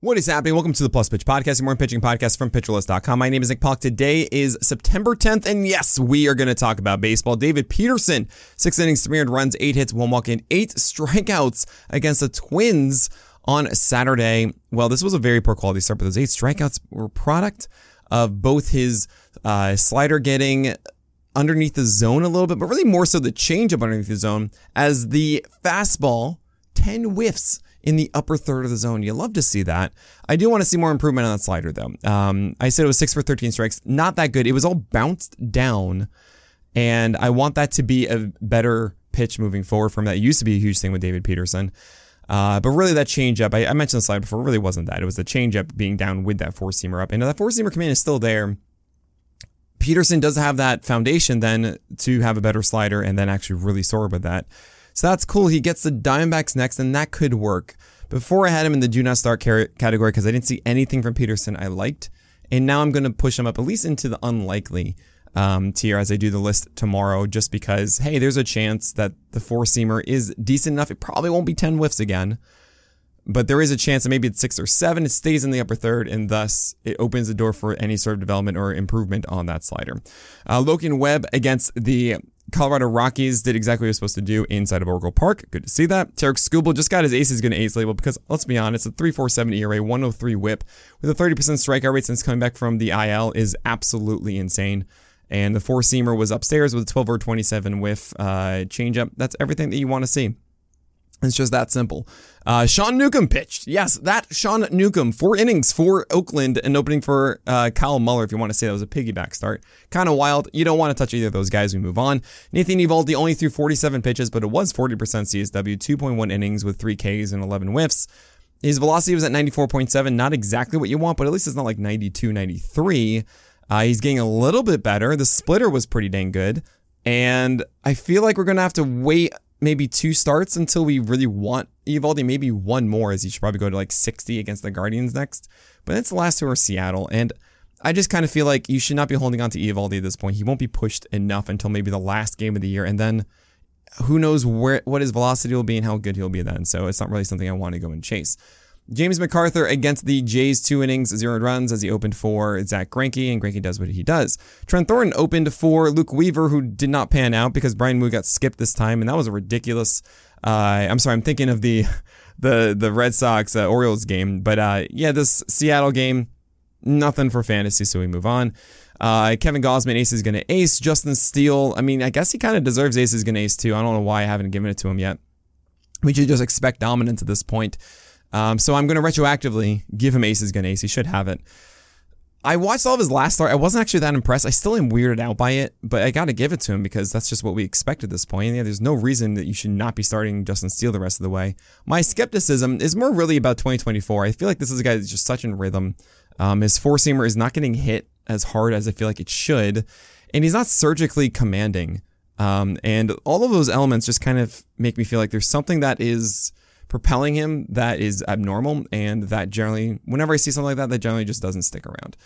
What is happening? Welcome to the Plus Pitch Podcast, a more pitching podcast from PitcherList.com. My name is Nick Pollack. Today is September 10th, and yes, we are going to talk about baseball. David Peterson, six innings, three earned runs, eight hits, one walk, and eight strikeouts against the Twins on Saturday. Well, this was a very poor quality start, but those eight strikeouts were product of both his uh, slider getting underneath the zone a little bit, but really more so the changeup underneath the zone as the fastball, 10 whiffs in the upper third of the zone. You love to see that. I do want to see more improvement on that slider, though. Um, I said it was six for 13 strikes. Not that good. It was all bounced down, and I want that to be a better pitch moving forward from that. It used to be a huge thing with David Peterson. Uh, but really, that changeup, I, I mentioned the slide before, really wasn't that. It was the changeup being down with that four seamer up. And that four seamer command is still there. Peterson does have that foundation then to have a better slider and then actually really soar with that. So that's cool. He gets the Diamondbacks next, and that could work. Before I had him in the do not start category because I didn't see anything from Peterson I liked. And now I'm going to push him up at least into the unlikely um, tier as I do the list tomorrow, just because, hey, there's a chance that the four seamer is decent enough. It probably won't be 10 whiffs again, but there is a chance that maybe it's six or seven. It stays in the upper third, and thus it opens the door for any sort of development or improvement on that slider. Uh, Logan Webb against the Colorado Rockies did exactly what it was supposed to do inside of Oracle Park. Good to see that. Tarik Skubal just got his aces going to ace label because let's be honest, a 3.47 ERA, 103 WHIP with a 30% strikeout rate since coming back from the IL is absolutely insane. And the four seamer was upstairs with a 12 or 27 whiff uh, changeup. That's everything that you want to see. It's just that simple. Uh, Sean Newcomb pitched. Yes, that Sean Newcomb. Four innings for Oakland and opening for uh, Kyle Muller, if you want to say that was a piggyback start. Kind of wild. You don't want to touch either of those guys. We move on. Nathan Eovaldi only threw 47 pitches, but it was 40% CSW, 2.1 innings with 3 Ks and 11 whiffs. His velocity was at 94.7. Not exactly what you want, but at least it's not like 92, 93. Uh, he's getting a little bit better. The splitter was pretty dang good. And I feel like we're going to have to wait maybe two starts until we really want Eovaldi. Maybe one more, as he should probably go to like 60 against the Guardians next. But it's the last two are Seattle, and I just kind of feel like you should not be holding on to Eovaldi at this point. He won't be pushed enough until maybe the last game of the year, and then who knows where what his velocity will be and how good he'll be then. So it's not really something I want to go and chase. James McArthur against the Jays, two innings, zero runs as he opened for Zack Greinke, and Greinke does what he does. Trent Thornton opened for Luke Weaver, who did not pan out because Bryan Woo got skipped this time, and that was a ridiculous. Uh, I'm sorry, I'm thinking of the the the Red Sox uh, Orioles game, but uh, yeah, this Seattle game, nothing for fantasy, so we move on. Uh, Kevin Gausman, ace is going to ace. Justin Steele, I mean, I guess he kind of deserves ace is going to ace too. I don't know why I haven't given it to him yet. We should just expect dominance at this point. Um, so I'm going to retroactively give him aces gun ace. He should have it. I watched all of his last start. I wasn't actually that impressed. I still am weirded out by it, but I got to give it to him because that's just what we expect at this point. Yeah, there's no reason that you should not be starting Justin Steele the rest of the way. My skepticism is more really about 2024. I feel like this is a guy that's just such in rhythm. Um, his four seamer is not getting hit as hard as I feel like it should, and he's not surgically commanding. Um, and all of those elements just kind of make me feel like there's something that is propelling him that is abnormal, and that generally, whenever I see something like that, that generally just doesn't stick around.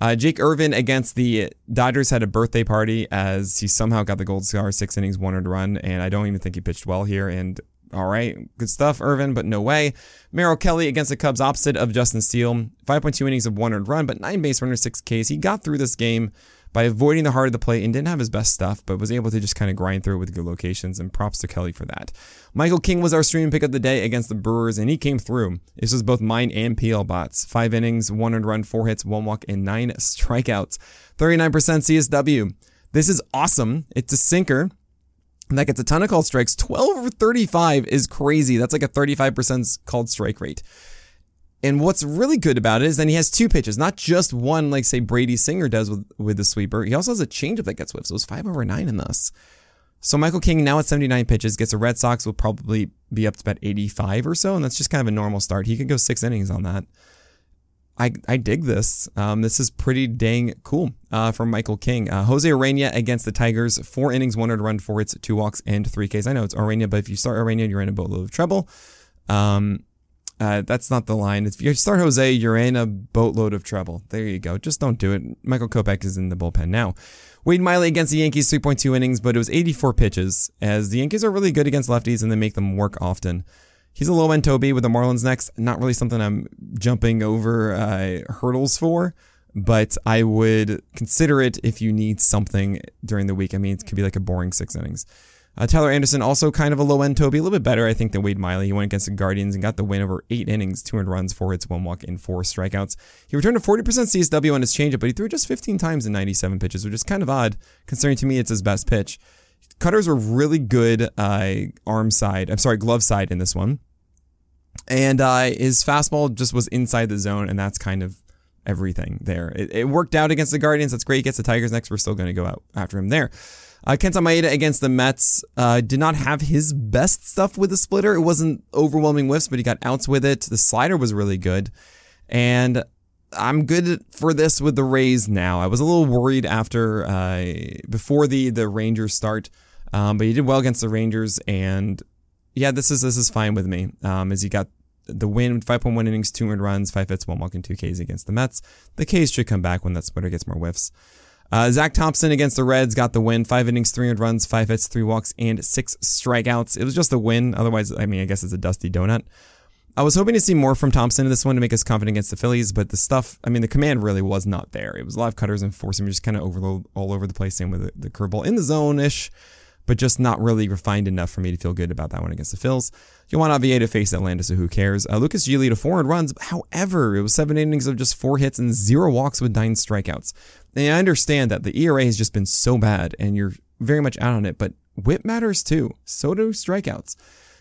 Uh, Jake Irvin against the Dodgers had a birthday party as he somehow got the gold star, six innings, one earned run, and I don't even think he pitched well here. And all right, good stuff, Irvin, but no way. Merrill Kelly against the Cubs, opposite of Justin Steele, 5.2 innings of one earned run, but nine base runners, six Ks. He got through this game, by avoiding the heart of the plate and didn't have his best stuff, but was able to just kind of grind through it with good locations. And props to Kelly for that. Michael King was our stream pick of the day against the Brewers, and he came through. This was both mine and PL bots. Five innings, one earned run, four hits, one walk, and nine strikeouts. 39% CSW. This is awesome. It's a sinker that gets a ton of called strikes. 12 or 35 is crazy. That's like a 35% called strike rate. And what's really good about it is then he has two pitches, not just one like say Brady Singer does with with the sweeper. He also has a changeup that gets whiffs. So it was five over nine in this. So Michael King now at 79 pitches gets a Red Sox will probably be up to about 85 or so, and that's just kind of a normal start. He could go six innings on that. I, I dig this. Um, this is pretty dang cool uh, from Michael King. Uh, Jose Urena against the Tigers, four innings, one earned run, four hits, two walks, and three Ks. I know it's Urena, but if you start Urena, you're in a boatload of trouble. Um, uh, that's not the line. If you start Jose, you're in a boatload of trouble. There you go. Just don't do it. Michael Kopech is in the bullpen now. Wade Miley against the Yankees, 3.2 innings, but it was 84 pitches, as the Yankees are really good against lefties and they make them work often. He's a low end Toby with the Marlins next. Not really something I'm jumping over uh, hurdles for, but I would consider it if you need something during the week. I mean, it could be like a boring six innings. Uh, Tyler Anderson, also kind of a low end Toby, a little bit better, I think, than Wade Miley. He went against the Guardians and got the win over eight innings, two 200 runs, four hits, one walk, and four strikeouts. He returned to 40% CSW on his changeup, but he threw just 15 times in 97 pitches, which is kind of odd, considering to me it's his best pitch. Cutters were really good uh, arm side, I'm sorry, glove side in this one. And uh, his fastball just was inside the zone, and that's kind of everything there. It, it worked out against the Guardians. That's great. He gets the Tigers next. We're still going to go out after him there. Uh, Kenta Maeda against the Mets uh, did not have his best stuff with the splitter. It wasn't overwhelming whiffs, but he got outs with it. The slider was really good. And I'm good for this with the Rays now. I was a little worried after, uh, before the, the Rangers start, um, but he did well against the Rangers. And yeah, this is this is fine with me. Um, as he got the win, 5.1 innings, two earned runs, five hits, one walk, and two Ks against the Mets. The Ks should come back when that splitter gets more whiffs. Uh, Zach Thompson against the Reds got the win. Five innings, 300 runs, five hits, three walks, and six strikeouts. It was just a win. Otherwise, I mean, I guess it's a dusty donut. I was hoping to see more from Thompson in this one to make us confident against the Phillies, but the stuff, I mean, the command really was not there. It was a lot of cutters and forcing just kind of overload all over the place. Same with the, the curveball in the zone ish, but just not really refined enough for me to feel good about that one against the Phils. Johan Oviedo face Atlanta, so who cares? Uh, Lucas Giolito, four runs. However, it was seven innings of just four hits and zero walks with nine strikeouts. And I understand that the ERA has just been so bad and you're very much out on it, but whip matters too. So do strikeouts.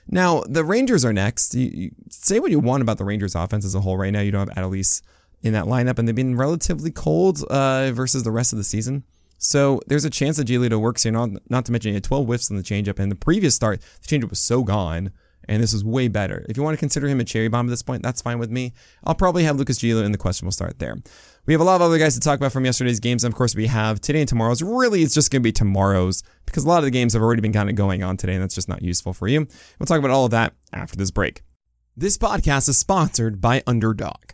Now, the Rangers are next. You, you say what you want about the Rangers offense as a whole right now. You don't have Adolis in that lineup, and they've been relatively cold uh, versus the rest of the season. So there's a chance that Giolito works here, not, not to mention he had 12 whiffs on the changeup, and the previous start, the changeup was so gone and this is way better. If you want to consider him a cherry bomb at this point, that's fine with me. I'll probably have Lucas Giolito in the question. We'll start there. We have a lot of other guys to talk about from yesterday's games, and of course we have today and tomorrow's. Really, it's just going to be tomorrow's because a lot of the games have already been kind of going on today, and that's just not useful for you. We'll talk about all of that after this break. This podcast is sponsored by Underdog.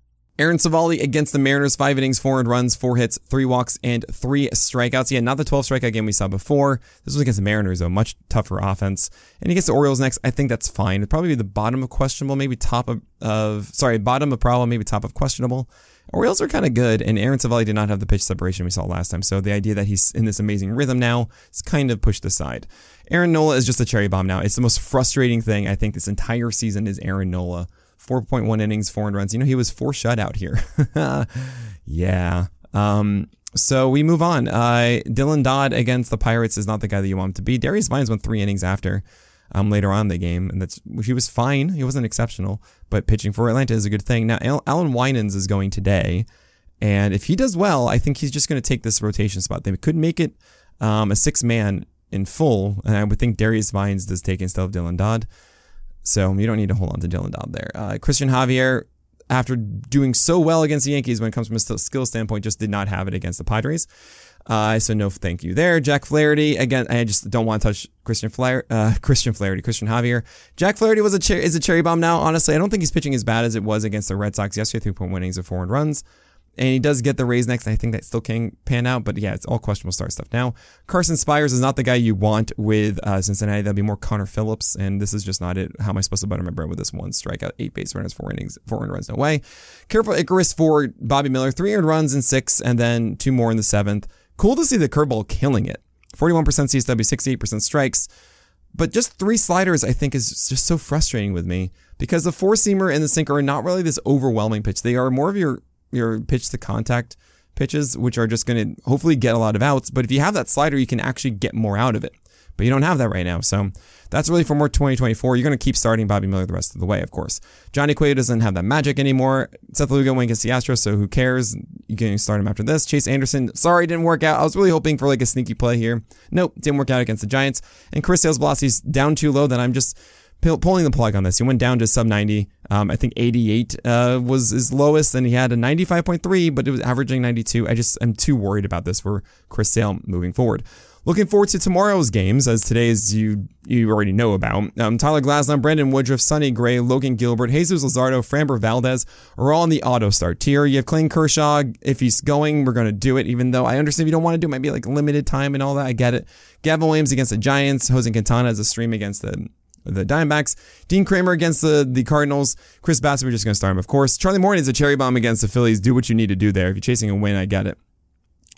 Aaron Civale against the Mariners, five innings, four runs, four hits, three walks, and three strikeouts. Yeah, not the 12 strikeout game we saw before. This was against the Mariners, though, much tougher offense. And he gets the Orioles next. I think that's fine. It'd probably be the bottom of questionable, maybe top of, of sorry, bottom of problem, maybe top of questionable. Orioles are kind of good, and Aaron Civale did not have the pitch separation we saw last time. So the idea that he's in this amazing rhythm now is kind of pushed aside. Aaron Nola is just a cherry bomb now. It's the most frustrating thing I think this entire season is Aaron Nola 4.1 innings, four runs. You know, he was four shutout here. yeah. Um, so we move on. Uh, Dylan Dodd against the Pirates is not the guy that you want him to be. Darius Vines went three innings after um, later on in the game, and that's he was fine. He wasn't exceptional, but pitching for Atlanta is a good thing. Now, Allan Winans is going today, and if he does well, I think he's just going to take this rotation spot. They could make it um, a six man in full, and I would think Darius Vines does take instead of Dylan Dodd. So you don't need to hold on to Dylan Dodd there. Uh, Cristian Javier, after doing so well against the Yankees when it comes from a skill standpoint, just did not have it against the Padres. Uh, so no thank you there. Jack Flaherty again. I just don't want to touch Christian Flair, uh, Christian Flaherty, Cristian Javier. Jack Flaherty was a cher- is a cherry bomb now. Honestly, I don't think he's pitching as bad as it was against the Red Sox yesterday. Three point winnings of four runs. And he does get the raise next. I think that still can pan out, but yeah, it's all questionable start stuff now. Carson Spiers is not the guy you want with uh, Cincinnati. That'd be more Connor Phillips, and this is just not it. How am I supposed to butter my bread with this one strikeout, eight base runners, four innings, four runs, no way. Careful Icarus for Bobby Miller, three earned runs in six, and then two more in the seventh. Cool to see the curveball killing it. 41% CSW, 68% strikes. But just three sliders, I think, is just so frustrating with me because the four seamer and the sinker are not really this overwhelming pitch. They are more of your your pitch to contact pitches, which are just going to hopefully get a lot of outs. But if you have that slider, you can actually get more out of it. But you don't have that right now. So that's really for more 2024. You're going to keep starting Bobby Miller the rest of the way, of course. Johnny Cueto doesn't have that magic anymore. Seth Lugo went against the Astros, so who cares? You can start him after this. Chase Anderson, sorry, didn't work out. I was really hoping for like a sneaky play here. Nope, didn't work out against the Giants. And Chris Sale's velocity's down too low that I'm just pulling the plug on this. He went down to sub 90. Um, I think 88 uh, was his lowest, and he had a 95.3, but it was averaging 92. I just am too worried about this for Chris Sale moving forward. Looking forward to tomorrow's games, as today's you you already know about. Um, Tyler Glasnow, Brandon Woodruff, Sonny Gray, Logan Gilbert, Jesus Luzardo, Framber Valdez are all in the auto start tier. You have Clayton Kershaw. If he's going, we're going to do it, even though I understand if you don't want to do it might be like limited time and all that. I get it. Gavin Williams against the Giants, Jose Quintana as a stream against the the Diamondbacks. Dean Kremer against the, the Cardinals. Chris Bassitt, we're just going to start him, of course. Charlie Morton is a cherry bomb against the Phillies. Do what you need to do there. If you're chasing a win, I get it.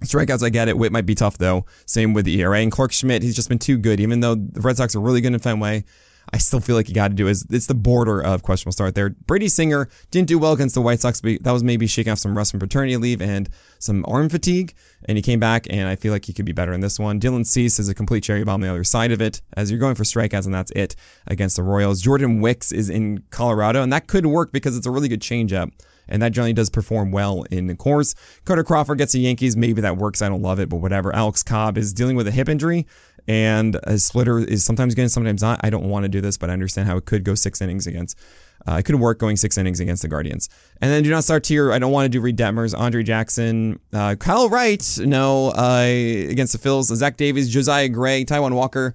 Strikeouts, I get it. Whit might be tough, though. Same with the ERA. And Clarke Schmidt, he's just been too good. Even though the Red Sox are really good in Fenway, I still feel like you got to do is it's the border of questionable start there. Brady Singer didn't do well against the White Sox, but that was maybe shaking off some rust from paternity leave and some arm fatigue. And he came back, and I feel like he could be better in this one. Dylan Cease is a complete cherry bomb on the other side of it, as you're going for strikeouts, and that's it against the Royals. Jordan Wicks is in Colorado, and that could work because it's a really good changeup and that generally does perform well in the course. Kutter Crawford gets the Yankees. Maybe that works. I don't love it, but whatever. Alex Cobb is dealing with a hip injury, and a splitter is sometimes good, sometimes not. I don't want to do this, but I understand how it could go six innings against. Uh, it could work going six innings against the Guardians. And then do not start tier. I don't want to do Reid Detmers, Andre Jackson, uh, Kyle Wright, no, uh, against the Phils, Zach Davies, Josiah Gray, Taijuan Walker.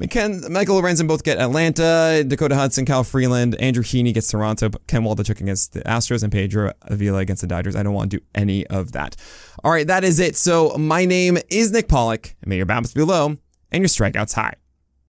McKen, Michael Lorenzen both get Atlanta, Dakota Hudson, Kyle Freeland, Andrew Heaney gets Toronto, Ken Waldichuk against the Astros, and Pedro Avila against the Dodgers. I don't want to do any of that. All right, that is it. So my name is Nick Pollack, may your bounce be low and your strikeouts high.